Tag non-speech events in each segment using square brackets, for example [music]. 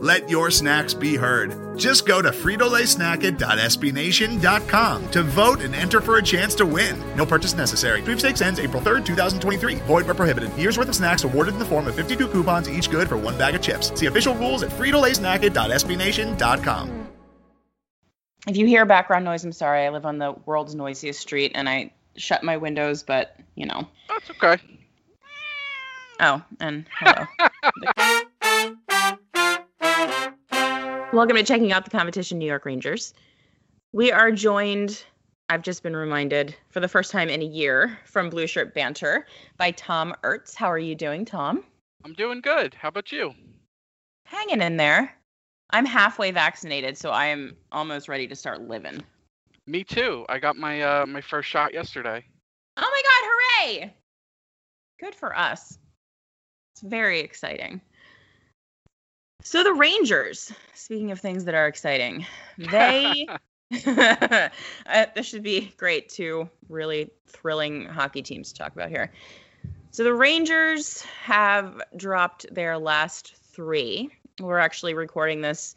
Let your snacks be heard. Just go to fritolaysnacket.sbnation.com to vote and enter for a chance to win. No purchase necessary. Sweepstakes ends April 3rd, 2023. Void where prohibited. Year's worth of snacks awarded in the form of 52 coupons, each good for one bag of chips. See official rules at fritolaysnacket.sbnation.com. If you hear background noise, I'm sorry. I live on the world's noisiest street and I shut my windows, but you know. That's okay. Oh, and hello. [laughs] Welcome to checking out the competition, New York Rangers. We are joined, I've just been reminded, for the first time in a year from Blueshirt Banter by Tom Urtz. How are you doing, Tom? I'm doing good. How about you? Hanging in there. I'm halfway vaccinated, so I am almost ready to start living. Me too. I got my uh my first shot yesterday. Oh my god, hooray! Good for us. It's very exciting. So the Rangers, speaking of things that are exciting, [laughs] they [laughs] uh, this should be great. Two really thrilling hockey teams to talk about here. So the Rangers have dropped their last three. We're actually recording this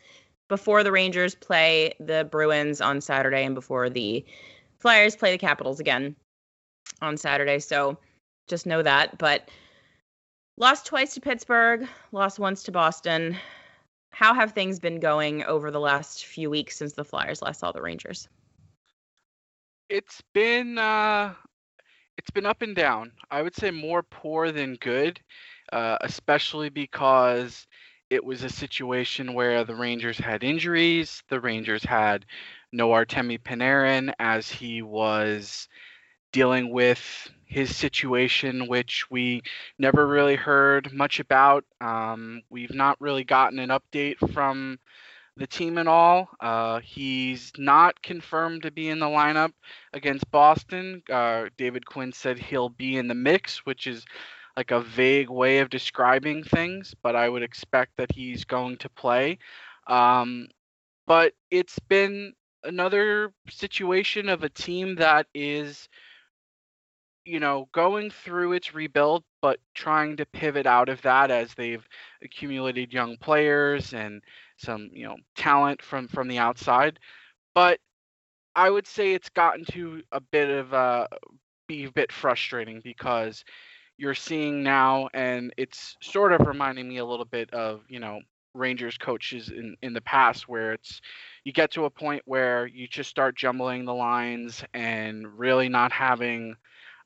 before the Rangers play the Bruins on Saturday and before the Flyers play the Capitals again on Saturday. So just know that. But lost twice to Pittsburgh, lost once to Boston. How have things been going over the last few weeks since the Flyers last saw the Rangers? It's been uh it's been up and down. I would say more poor than good, uh, especially because it was a situation where the Rangers had injuries. The Rangers had no Artemi Panarin as he was dealing with his situation, which we never really heard much about. Um, we've not really gotten an update from the team at all. Uh, he's not confirmed to be in the lineup against Boston. Uh, David Quinn said he'll be in the mix, which is like a vague way of describing things, but I would expect that he's going to play. Um, but it's been another situation of a team that is you know, going through its rebuild, but trying to pivot out of that as they've accumulated young players and some, you know, talent from from the outside. But I would say it's gotten to a bit of a be a bit frustrating because you're seeing now, and it's sort of reminding me a little bit of, you know, Rangers coaches in in the past where it's you get to a point where you just start jumbling the lines and really not having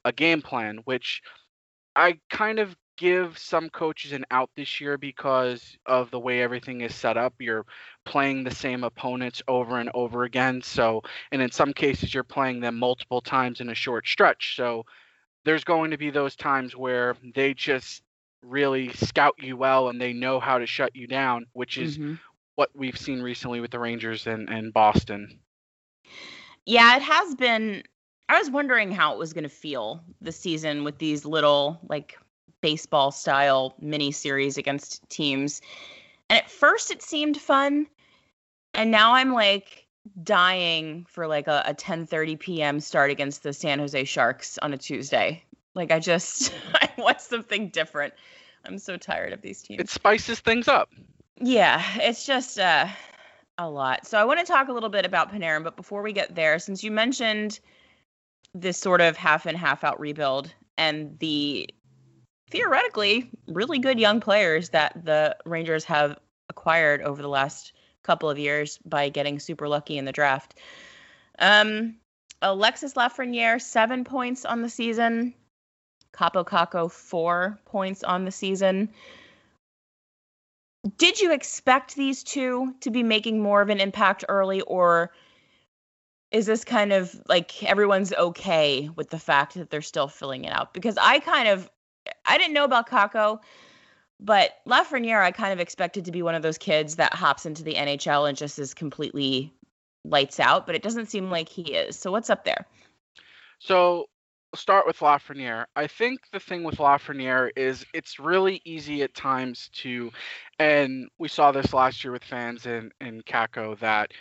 a game plan, which I kind of give some coaches an out this year because of the way everything is set up. You're playing the same opponents over and over again. So, and in some cases, you're playing them multiple times in a short stretch. So, there's going to be those times where they just really scout you well and they know how to shut you down, which is mm-hmm. what we've seen recently with the Rangers and, and Boston. Yeah, it has been I was wondering how it was going to feel this season with these little like baseball style mini series against teams. And at first it seemed fun, and now I'm like dying for like a, a 10:30 p.m. start against the San Jose Sharks on a Tuesday. Like I just [laughs] I want something different. I'm so tired of these teams. It spices things up. Yeah, it's just uh, a lot. So I want to talk a little bit about Panarin, but before we get there, since you mentioned this sort of half and half out rebuild and the theoretically really good young players that the Rangers have acquired over the last couple of years by getting super lucky in the draft. Um, Alexis Lafreniere, seven points on the season. Kaapo Kakko, four points on the season. Did you expect these two to be making more of an impact early, or is this kind of like everyone's okay with the fact that they're still filling it out? Because I kind of I didn't know about Kakko, But Lafreniere, I kind of expected to be one of those kids that hops into the NHL and just is completely lights out, but it doesn't seem like he is. So what's up there? So start with Lafreniere. I think the thing with Lafreniere is it's really easy at times to, and we saw this last year with fans in in Kakko that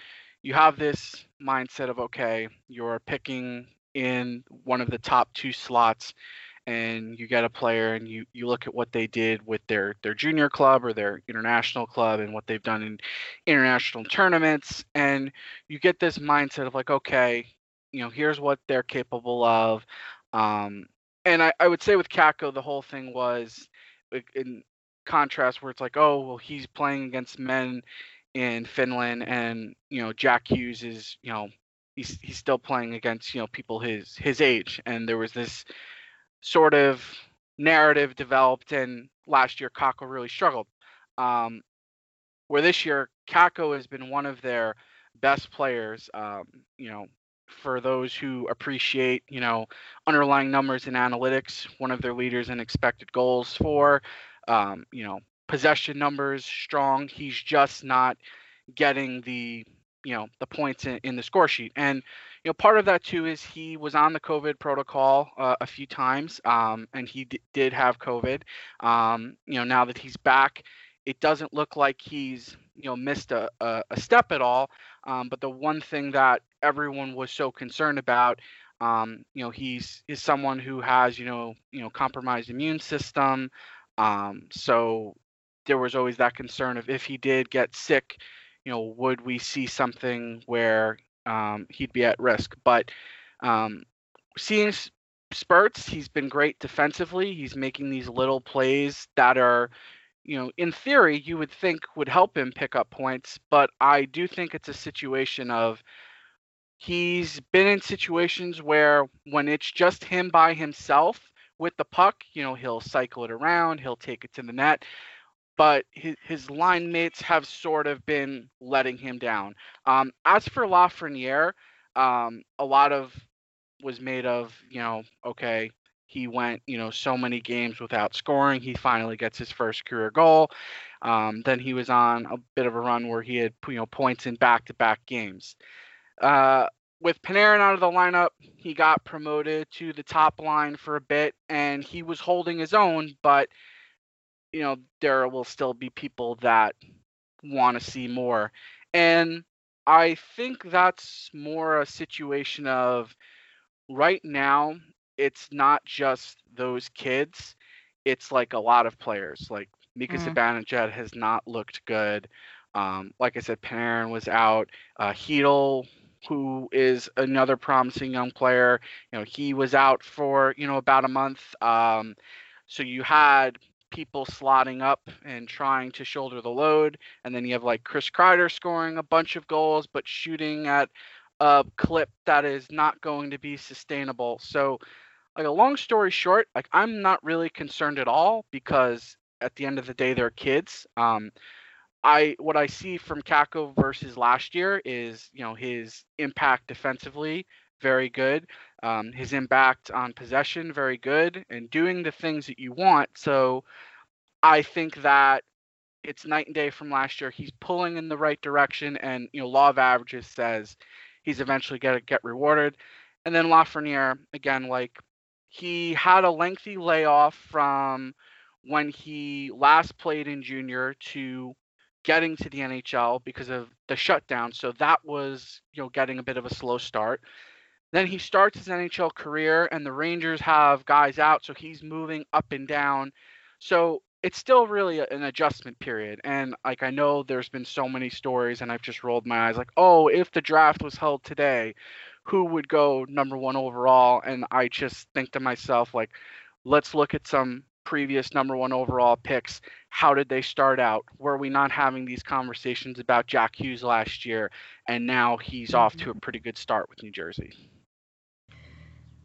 you have this mindset of okay, you're picking in one of the top two slots and you get a player and you you look at what they did with their their junior club or their international club and what they've done in international tournaments. And you get this mindset of like okay you know here's what they're capable of. Um, and I, I would say with Kakko, the whole thing was in contrast where it's like, oh, well, he's playing against men in Finland, and you know, Jack Hughes is, you know, he's he's still playing against you know people his his age, and there was this sort of narrative developed, and last year Kakko really struggled. Um, where this year Kakko has been one of their best players. Um, you know, for those who appreciate, you know, underlying numbers and analytics, one of their leaders in expected goals for, um, you know, possession numbers strong. He's just not getting the, you know, the points in, in the score sheet. And, you know, part of that too is he was on the COVID protocol uh, a few times, um, and he d- did have COVID. Um, you know, now that he's back, it doesn't look like he's you know missed a, a, a step at all. Um, but the one thing that everyone was so concerned about, um, you know, he's is someone who has you know you know compromised immune system. Um, so there was always that concern of if he did get sick, you know, would we see something where um, he'd be at risk? But um, seeing spurts, he's been great defensively. He's making these little plays that are you know, in theory, you would think would help him pick up points, but I do think it's a situation of he's been in situations where when it's just him by himself with the puck, you know, he'll cycle it around, he'll take it to the net, but his, his line mates have sort of been letting him down. Um, as for Lafreniere, um, a lot of was made of, you know, okay, he went, you know, so many games without scoring. He finally gets his first career goal. Um, then he was on a bit of a run where he had, you know, points in back-to-back games. Uh, with Panarin out of the lineup, he got promoted to the top line for a bit, and he was holding his own. But you know, there will still be people that want to see more, and I think that's more a situation of right now it's not just those kids. It's like a lot of players. Like Mika mm. Zibanejad has not looked good. Um, like I said, Panarin was out. Uh, Chytil, who is another promising young player, you know, he was out for you know about a month. Um, so you had people slotting up and trying to shoulder the load, and then you have like Chris Kreider scoring a bunch of goals, but shooting at a clip that is not going to be sustainable. So like a long story short, like I'm not really concerned at all because at the end of the day they're kids. Um, I what I see from Kakko versus last year is you know his impact defensively very good, um, his impact on possession very good, and doing the things that you want. So I think that it's night and day from last year. He's pulling in the right direction, and you know law of averages says he's eventually gonna get rewarded. And then Lafreniere again, like he had a lengthy layoff from when he last played in junior to getting to the NHL because of the shutdown. So that was, you know, getting a bit of a slow start. Then he starts his NHL career and the Rangers have guys out, so he's moving up and down. So it's still really an adjustment period. And like I know there's been so many stories and I've just rolled my eyes like, "Oh, if the draft was held today, who would go number one overall. And I just think to myself, like, let's look at some previous number one overall picks. How did they start out? Were we not having these conversations about Jack Hughes last year? And now he's mm-hmm. off to a mm-hmm. pretty good start with New Jersey.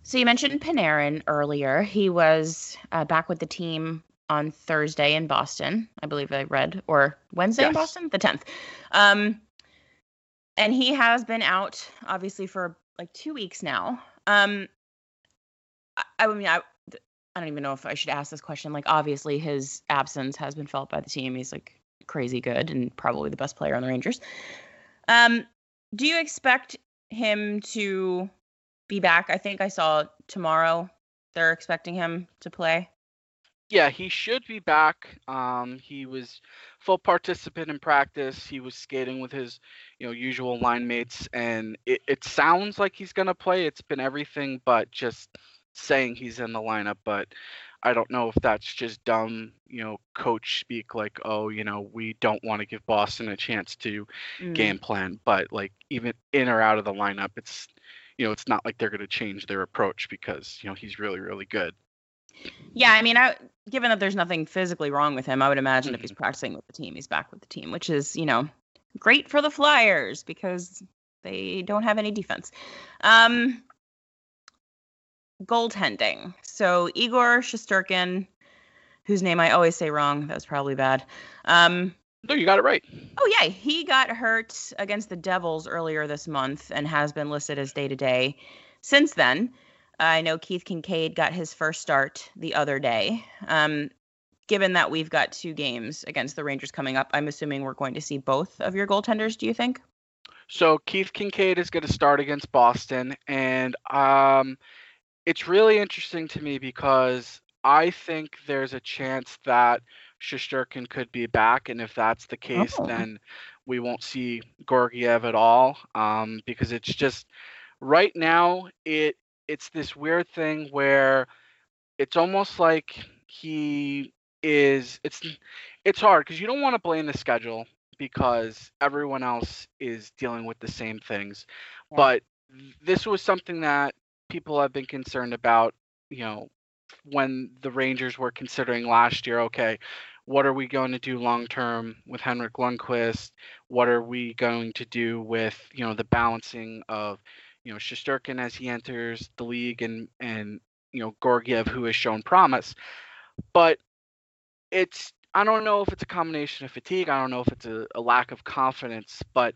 So you mentioned Panarin earlier. He was uh, back with the team on Thursday in Boston, I believe I read, or Wednesday yes. in Boston, the 10th. Um, and he has been out obviously for like two weeks now. Um, I, I mean, I, I don't even know if I should ask this question. Like, obviously, his absence has been felt by the team. He's like crazy good and probably the best player on the Rangers. Um, do you expect him to be back? I think I saw tomorrow they're expecting him to play. Yeah, he should be back. Um, he was full participant in practice. He was skating with his, you know, usual line mates, and it, it sounds like he's gonna play. It's been everything but just saying he's in the lineup, but I don't know if that's just dumb, you know, coach speak like, oh, you know, we don't want to give Boston a chance to mm. game plan, but like even in or out of the lineup, it's you know, it's not like they're going to change their approach because, you know, he's really really good. Yeah, I mean, I given that there's nothing physically wrong with him, I would imagine mm-hmm. if he's mm-hmm. practicing with the team, he's back with the team, which is, you know, great for the Flyers because they don't have any defense. Um goaltending. So Igor Shesterkin, whose name I always say wrong, that was probably bad. Um, no, you got it right. Oh yeah, he got hurt against the Devils earlier this month and has been listed as day to day since then. I know Keith Kinkaid got his first start the other day. Um, given that we've got two games against the Rangers coming up, I'm assuming we're going to see both of your goaltenders. Do you think? So Keith Kinkaid is going to start against Boston, and um, it's really interesting to me because I think there's a chance that Shesterkin could be back, and if that's the case, oh. then we won't see Georgiev at all. Um, because it's just right now it it's this weird thing where it's almost like he is it's it's hard because you don't want to blame the schedule because everyone else is dealing with the same things. Yeah. But this was something that people have been concerned about, you know, when the Rangers were considering last year, okay, what are we going to do long term with Henrik Lundqvist? What are we going to do with, you know, the balancing of, you know, Shesterkin as he enters the league and and you know, Georgiev who has shown promise. But it's I don't know if it's a combination of fatigue, I don't know if it's a, a lack of confidence, but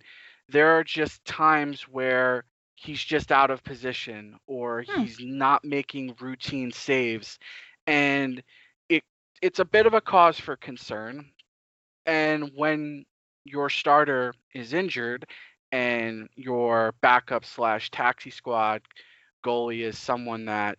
there are just times where he's just out of position or hmm. he's not making routine saves and it it's a bit of a cause for concern and when your starter is injured and your backup slash taxi squad goalie is someone that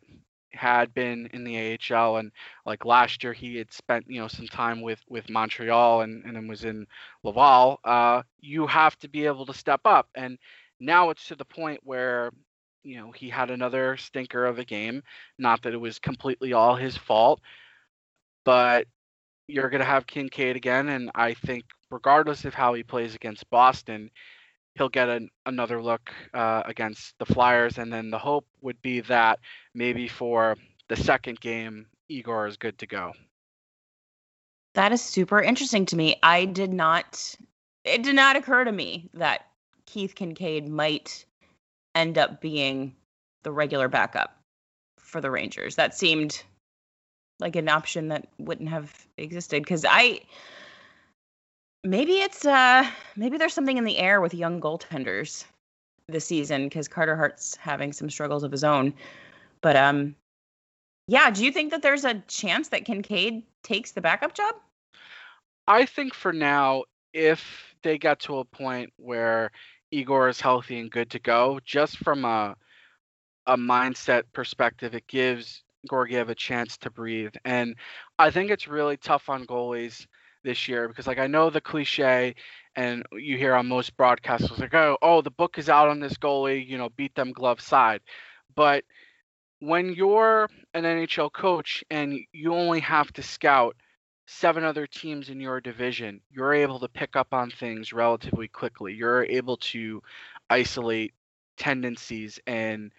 had been in the AHL and like last year he had spent you know some time with with Montreal and and then was in Laval uh you have to be able to step up and now it's to the point where you know he had another stinker of a game. Not that it was completely all his fault, but you're going to have Kinkaid again, and I think regardless of how he plays against Boston, he'll get an, another look uh, against the Flyers, and then the hope would be that maybe for the second game, Igor is good to go. That is super interesting to me. I did not. It did not occur to me that Keith Kinkaid might end up being the regular backup for the Rangers. That seemed like an option that wouldn't have existed because I maybe it's uh maybe there's something in the air with young goaltenders this season because Carter Hart's having some struggles of his own. But um yeah, do you think that there's a chance that Kinkaid takes the backup job? I think for now, if they get to a point where Igor is healthy and good to go, just from a a mindset perspective, it gives Georgiev a chance to breathe. And I think it's really tough on goalies this year because like I know the cliche and you hear on most broadcasts like, oh, oh, the book is out on this goalie, you know, beat them glove side. But when you're an NHL coach and you only have to scout seven other teams in your division, you're able to pick up on things relatively quickly. You're able to isolate tendencies and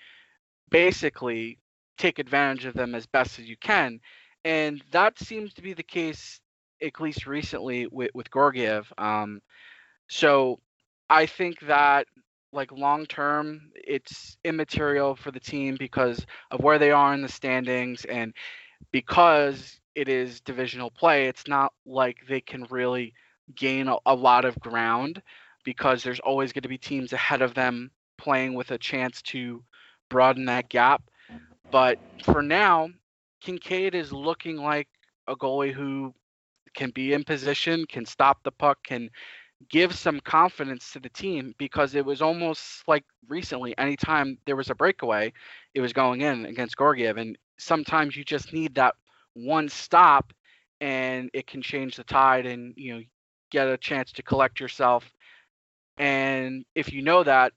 basically take advantage of them as best as you can. And that seems to be the case, at least recently, with, with Georgiev. Um, so I think that like long term it's immaterial for the team because of where they are in the standings and because it is divisional play, it's not like they can really gain a, a lot of ground because there's always going to be teams ahead of them playing with a chance to broaden that gap. But for now, Kinkaid is looking like a goalie who can be in position, can stop the puck, can give some confidence to the team because it was almost like recently, anytime there was a breakaway, it was going in against Georgiev. And sometimes you just need that one stop and it can change the tide and, you know, get a chance to collect yourself. And if you know that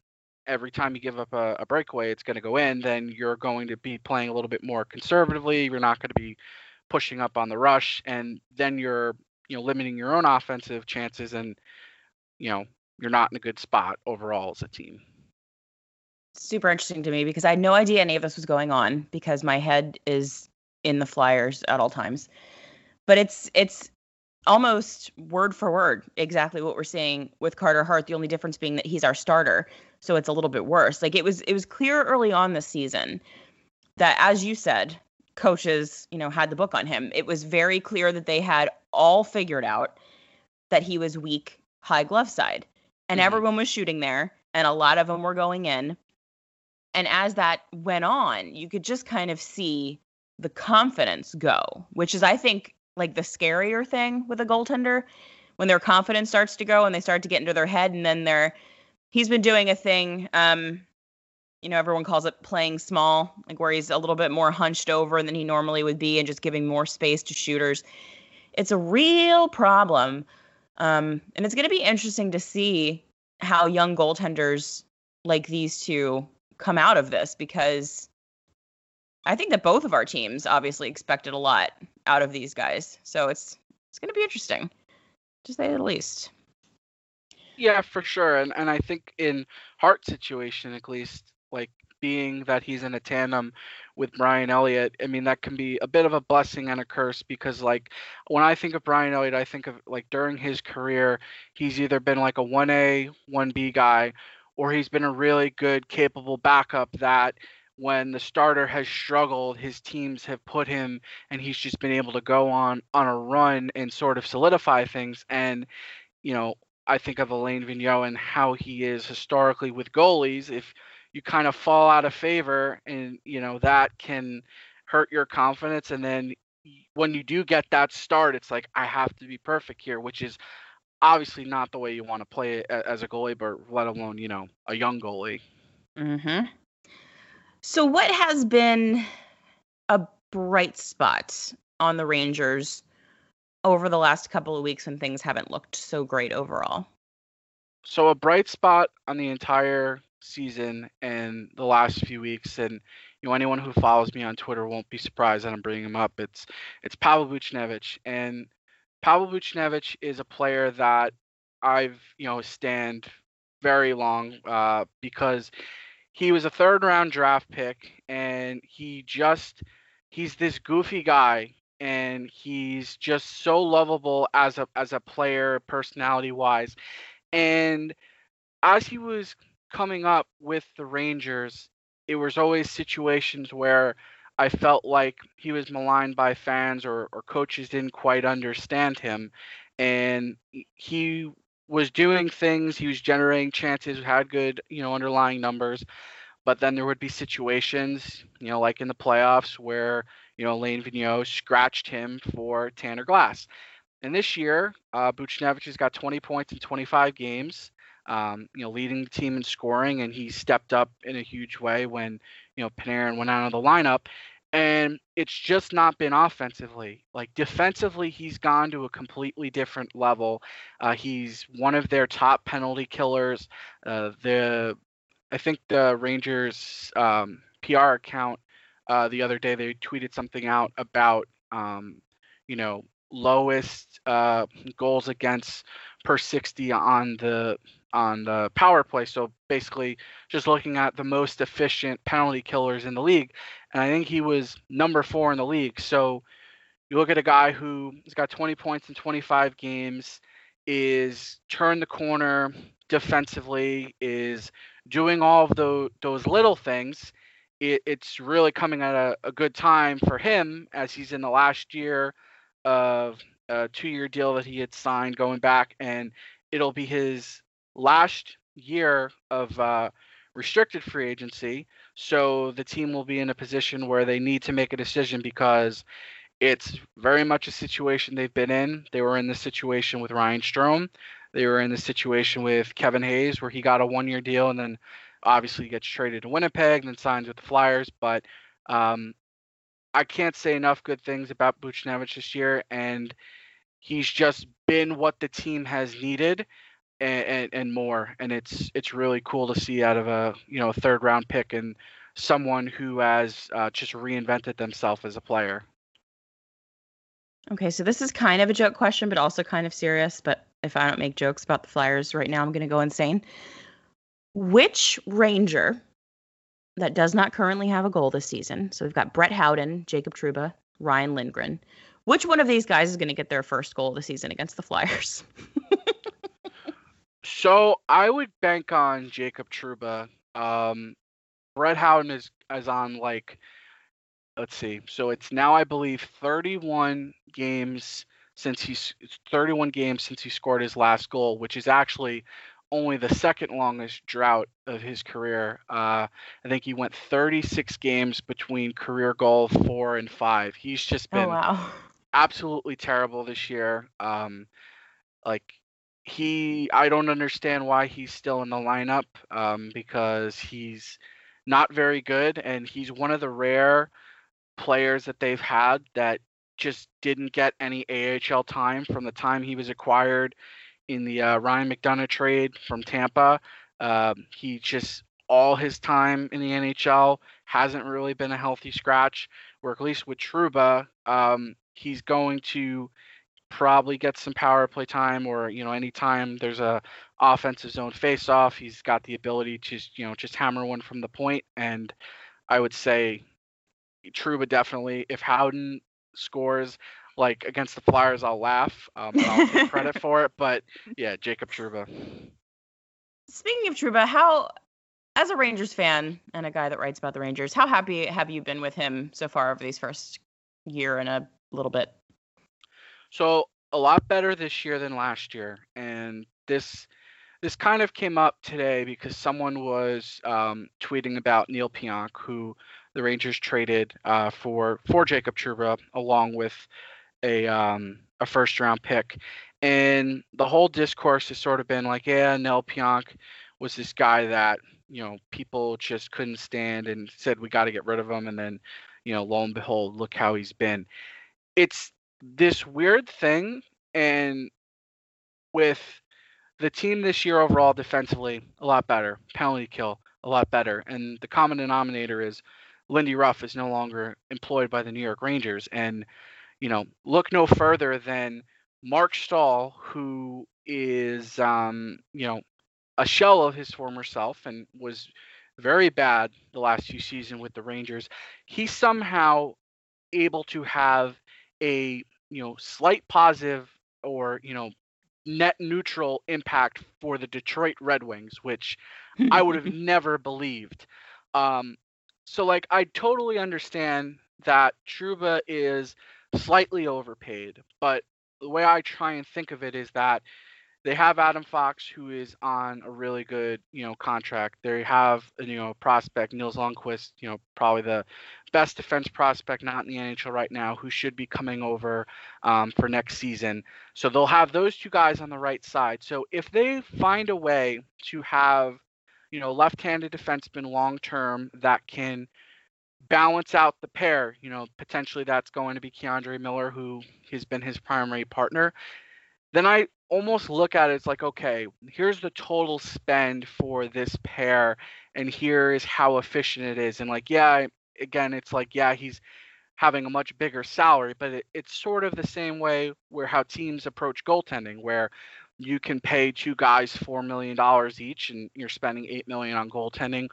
every time you give up a, a breakaway, it's going to go in, then you're going to be playing a little bit more conservatively. You're not going to be pushing up on the rush, and then you're you know limiting your own offensive chances, and you know you're not in a good spot overall as a team. Super interesting to me because I had no idea any of this was going on because my head is in the Flyers at all times. But it's it's almost word for word exactly what we're seeing with Carter Hart. The only difference being that he's our starter, so it's a little bit worse. Like it was it was clear early on this season that as you said, coaches, you know, had the book on him. It was very clear that they had all figured out that he was weak high glove side. And mm-hmm. everyone was shooting there and a lot of them were going in. And as that went on, you could just kind of see the confidence go, which is I think like the scarier thing with a goaltender when their confidence starts to go and they start to get into their head and then they're he's been doing a thing um you know everyone calls it playing small like where he's a little bit more hunched over than he normally would be and just giving more space to shooters it's a real problem um and it's going to be interesting to see how young goaltenders like these two come out of this because I think that both of our teams obviously expected a lot out of these guys. So it's it's going to be interesting, to say the least. Yeah, for sure. And and I think in Hart's situation, at least, being that he's in a tandem with Brian Elliott, I mean that can be a bit of a blessing and a curse because like when I think of Brian Elliott, I think of like during his career, he's either been like a 1A, 1B guy or he's been a really good capable backup that when the starter has struggled, his teams have put him and he's just been able to go on on a run and sort of solidify things. And, you know, I think of Alain Vigneault and how he is historically with goalies. If you kind of fall out of favor and, you know, that can hurt your confidence. And then when you do get that start, it's like, I have to be perfect here, which is obviously not the way you want to play as a goalie, but let alone, you know, a young goalie. Mm-hmm. So, what has been a bright spot on the Rangers over the last couple of weeks when things haven't looked so great overall? So, a bright spot on the entire season and the last few weeks, and you know anyone who follows me on Twitter won't be surprised that I'm bringing him up. It's it's Pavel Buchnevich, and Pavel Buchnevich is a player that I've you know stand very long uh, because he was a third round draft pick and he just he's this goofy guy and he's just so lovable as a as a player personality wise and as he was coming up with the Rangers it was always situations where I felt like he was maligned by fans or, or coaches didn't quite understand him and he was doing things. He was generating chances, had good, you know, underlying numbers. But then there would be situations, you know, like in the playoffs where, you know, Alain Vigneault scratched him for Tanner Glass. And this year, uh, Buchnevich has got 20 points in 25 games, um, you know, leading the team in scoring, and he stepped up in a huge way when, you know, Panarin went out of the lineup and it's just not been offensively. Like defensively, he's gone to a completely different level. Uh, he's one of their top penalty killers. Uh, the I think the Rangers um, PR account uh, the other day they tweeted something out about um, you know lowest uh, goals against per 60 on the on the power play. So basically, just looking at the most efficient penalty killers in the league, and I think he was number four in the league. So you look at a guy who has got 20 points in 25 games, is turned the corner defensively, is doing all of the, those little things. It, it's really coming at a, a good time for him as he's in the last year of a two-year deal that he had signed going back, and it'll be his last year of uh, restricted free agency. So the team will be in a position where they need to make a decision because it's very much a situation they've been in. They were in the situation with Ryan Strome. They were in the situation with Kevin Hayes where he got a one-year deal and then obviously gets traded to Winnipeg and then signs with the Flyers. But um, I can't say enough good things about Buchnevich this year, and he's just been what the team has needed and, and, and, more. And it's it's really cool to see out of a you know a third round pick and someone who has uh, just reinvented themselves as a player. Okay, so this is kind of a joke question, but also kind of serious. But if I don't make jokes about the Flyers right now, I'm going to go insane. Which Ranger that does not currently have a goal this season? So we've got Brett Howden, Jacob Trouba, Ryan Lindgren. Which one of these guys is going to get their first goal of the season against the Flyers? [laughs] so I would bank on Jacob Trouba. Um, Brett Howden is is on like let's see. So it's now I believe 31 games since he's 31 games since he scored his last goal, which is actually only the second longest drought of his career. Uh, I think he went 36 games between career goal four and five. He's just oh, been oh, wow. absolutely terrible this year. Um, like he, I don't understand why he's still in the lineup um, because he's not very good, and he's one of the rare players that they've had that just didn't get any AHL time from the time he was acquired in the uh, Ryan McDonagh trade from Tampa. Um, he just all his time in the NHL hasn't really been a healthy scratch. Where at least with Trouba, um, he's going to probably get some power play time, or you know, anytime there's a offensive zone face off, he's got the ability to you know just hammer one from the point. And I would say Trouba definitely. If Howden scores like against the Flyers, I'll laugh. Um, I'll take credit [laughs] for it. But yeah, Jacob Trouba Speaking of Trouba how, as a Rangers fan and a guy that writes about the Rangers, how happy have you been with him so far over these first year and a little bit? So a lot better this year than last year, and this this kind of came up today because someone was um, tweeting about Neil Pionk, who the Rangers traded uh, for for Jacob Trouba, along with a um, a first round pick. And the whole discourse has sort of been like, yeah, Neil Pionk was this guy that you know people just couldn't stand and said we got to get rid of him. And then, you know, lo and behold, look how he's been. It's this weird thing, and with the team this year overall defensively, a lot better. Penalty kill, a lot better. And the common denominator is Lindy Ruff is no longer employed by the New York Rangers. And, you know, look no further than Marc Staal, who is, um, you know, a shell of his former self and was very bad the last few seasons with the Rangers. He's somehow able to have a, you know, slight positive or, you know, net neutral impact for the Detroit Red Wings, which I would have [laughs] never believed. Um, so like I totally understand that Trouba is slightly overpaid, but the way I try and think of it is that they have Adam Fox who is on a really good, you know, contract. They have, you know, prospect Nils Lundkvist, you know, probably the best defense prospect not in the NHL right now, who should be coming over um, for next season. So they'll have those two guys on the right side. So if they find a way to have you know, left-handed defenseman long term that can balance out the pair. You know, potentially that's going to be K'Andre Miller, who has been his primary partner. Then I almost look at it as like, okay, here's the total spend for this pair, and here is how efficient it is. And like, yeah, again, it's like, yeah, he's having a much bigger salary, but it, it's sort of the same way where how teams approach goaltending, where you can pay two guys four million dollars each and you're spending eight million on goaltending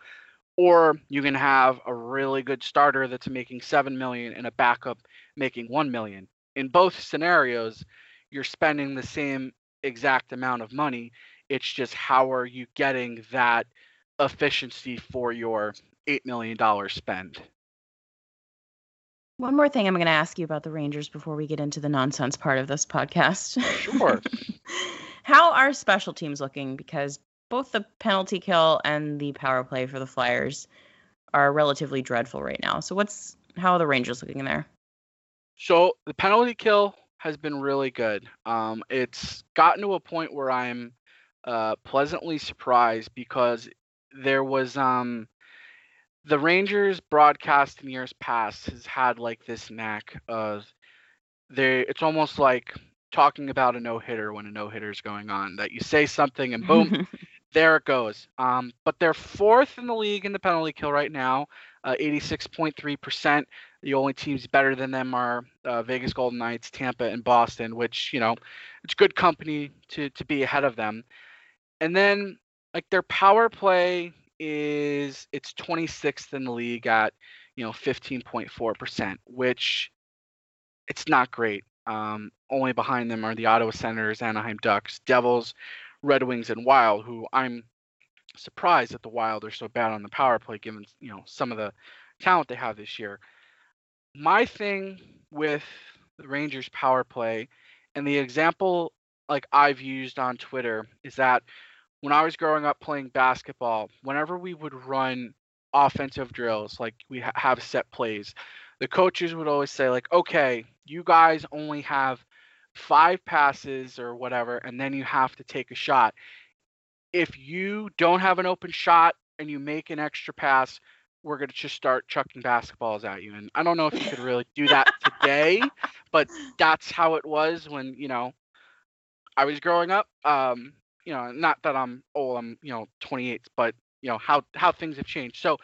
or you can have a really good starter that's making seven million and a backup making one million in both scenarios you're spending the same exact amount of money it's just how are you getting that efficiency for your eight million dollar spend one more thing i'm going to ask you about the rangers before we get into the nonsense part of this podcast sure [laughs] How are special teams looking? Because both the penalty kill and the power play for the Flyers are relatively dreadful right now. So what's how are the Rangers looking in there? So the penalty kill has been really good. Um, it's gotten to a point where I'm uh, pleasantly surprised because there was um, the Rangers broadcast in years past has had like this knack of they it's almost like talking about a no hitter when a no hitter is going on that you say something and boom [laughs] there it goes. Um, but they're fourth in the league in the penalty kill right now uh, 86.3% the only teams better than them are uh, vegas golden knights tampa and boston which you know it's good company to to be ahead of them. And then like their power play is it's 26th in the league at you know 15.4%, which it's not great. Um, only behind them are the Ottawa Senators, Anaheim Ducks, Devils, Red Wings, and Wild, who I'm surprised that the Wild are so bad on the power play, given you know some of the talent they have this year. My thing with the Rangers power play, and the example like I've used on Twitter is that when I was growing up playing basketball, whenever we would run offensive drills, like we ha- have set plays, the coaches would always say, like, okay, you guys only have five passes or whatever, and then you have to take a shot. If you don't have an open shot and you make an extra pass, we're going to just start chucking basketballs at you. And I don't know if you could really do that today, but that's how it was when, you know, I was growing up. Um, you know, not that I'm old, I'm, you know, 28, but you know, how how things have changed. So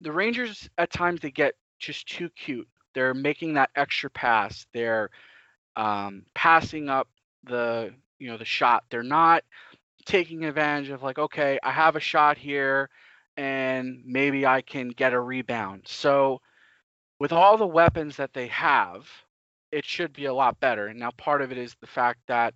the Rangers at times they get just too cute. They're making that extra pass. They're um, passing up the, you know, the shot. They're not taking advantage of like, okay, I have a shot here and maybe I can get a rebound. So with all the weapons that they have, it should be a lot better. Now part of it is the fact that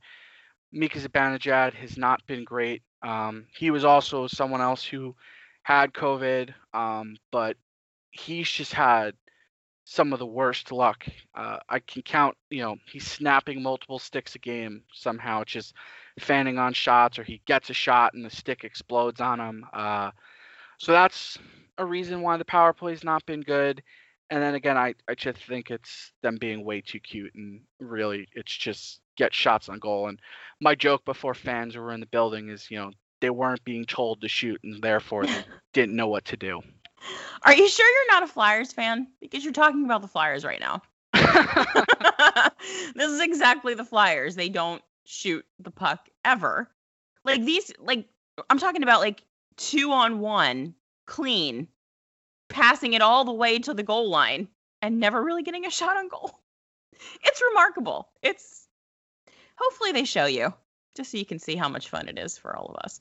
Mika Zibanejad has not been great. Um, he was also someone else who had COVID, um, but he's just had some of the worst luck. Uh, I can count, you know, he's snapping multiple sticks a game somehow, just fanning on shots, or he gets a shot and the stick explodes on him. Uh, so that's a reason why the power play's not been good. And then again, I, I just think it's them being way too cute, and really, it's just get shots on goal. And my joke before fans were in the building is, you know, they weren't being told to shoot and therefore they [laughs] didn't know what to do. [laughs] Are you sure you're not a Flyers fan? Because you're talking about the Flyers right now. [laughs] this is exactly the Flyers. They don't shoot the puck ever. Like these like I'm talking about like 2 on 1 clean passing it all the way to the goal line and never really getting a shot on goal. [laughs] It's remarkable. It's hopefully they show you just so you can see how much fun it is for all of us.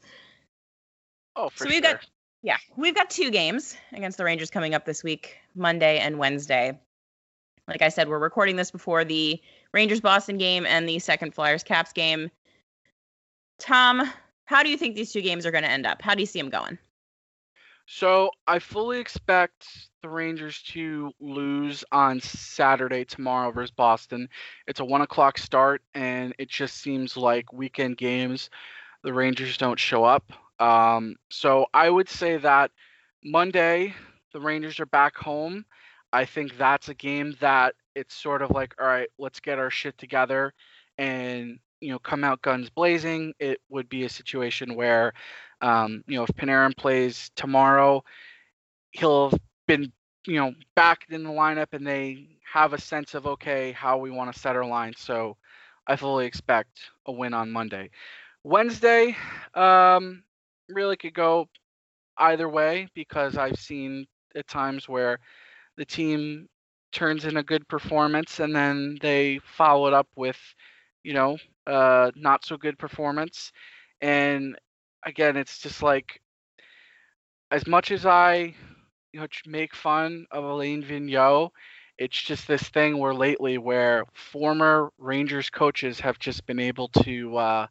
Oh, for so we've sure. got yeah, we've got two games against the Rangers coming up this week, Monday and Wednesday. Like I said, we're recording this before the Rangers Boston game and the second Flyers Caps game. Tom, how do you think these two games are going to end up? How do you see them going? So I fully expect the Rangers to lose on Saturday tomorrow versus Boston. It's a one o'clock start, and it just seems like weekend games, the Rangers don't show up. Um, so I would say that Monday the Rangers are back home. I think that's a game that it's sort of like, all right, let's get our shit together and you know come out guns blazing. It would be a situation where, um, you know, if Panarin plays tomorrow, he'll have been you know back in the lineup and they have a sense of okay how we want to set our line. So I fully expect a win on Monday. Wednesday, um, really could go either way because I've seen at times where the team turns in a good performance and then they follow it up with, you know, uh, not so good performance. And again, it's just like as much as I you know make fun of Alain Vigneault, it's just this thing where lately where former Rangers coaches have just been able to uh,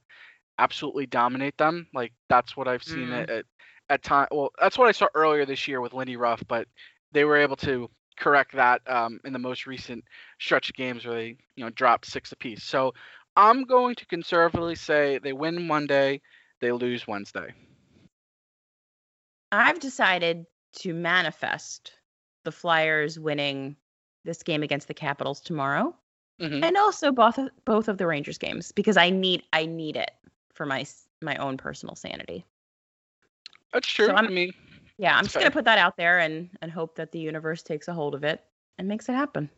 absolutely dominate them. Like that's what I've seen Mm. at at, at time. Well, that's what I saw earlier this year with Lindy Ruff, but they were able to correct that um, in the most recent stretch of games where they you know dropped six apiece. So I'm going to conservatively say they win Monday, they lose Wednesday. I've decided to manifest the Flyers winning this game against the Capitals tomorrow, Mhm. and also both of, both of the Rangers games because I need I need it for my my own personal sanity. That's true. I'm- I mean, Yeah, I'm just gonna put that out there and and hope that the universe takes a hold of it and makes it happen.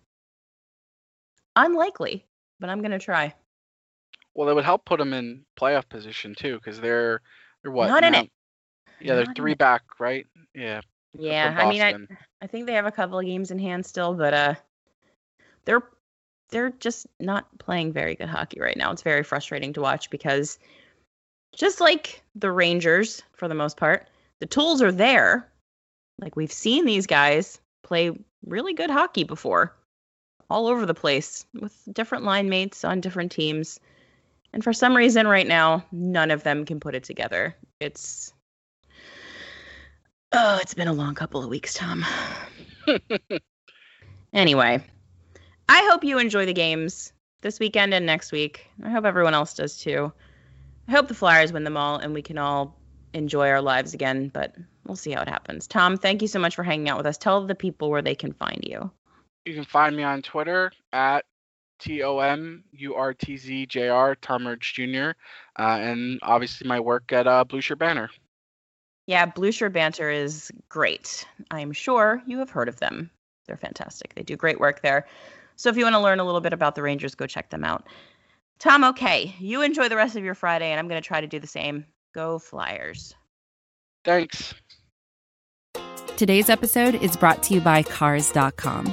Unlikely, but I'm gonna try. well, it would help put them in playoff position too, because they're they're what? Not in now- it. Yeah, they're Not in three back, right? Yeah. Yeah, I mean, I I think they have a couple of games in hand still, but uh, they're they're just not playing very good hockey right now. It's very frustrating to watch because just like the Rangers for the most part, the tools are there. Like we've seen these guys play really good hockey before, all over the place with different line mates on different teams. And for some reason right now, none of them can put it together. It's Oh, it's been a long couple of weeks, Tom. [laughs] Anyway, I hope you enjoy the games this weekend and next week. I hope everyone else does too. I hope the Flyers win them all and we can all enjoy our lives again, but we'll see how it happens. Tom, thank you so much for hanging out with us. Tell the people where they can find you. You can find me on Twitter at T O M U R T Z J R Tom Urtz Jr. Uh, and obviously my work at uh, Blueshirt Banter. Yeah, Blueshirt Banter is great. I'm sure you have heard of them. They're fantastic. They do great work there. So if you want to learn a little bit about the Rangers, go check them out. Tom, okay, you enjoy the rest of your Friday, and I'm going to try to do the same. Go Flyers. Thanks. Today's episode is brought to you by Cars.com.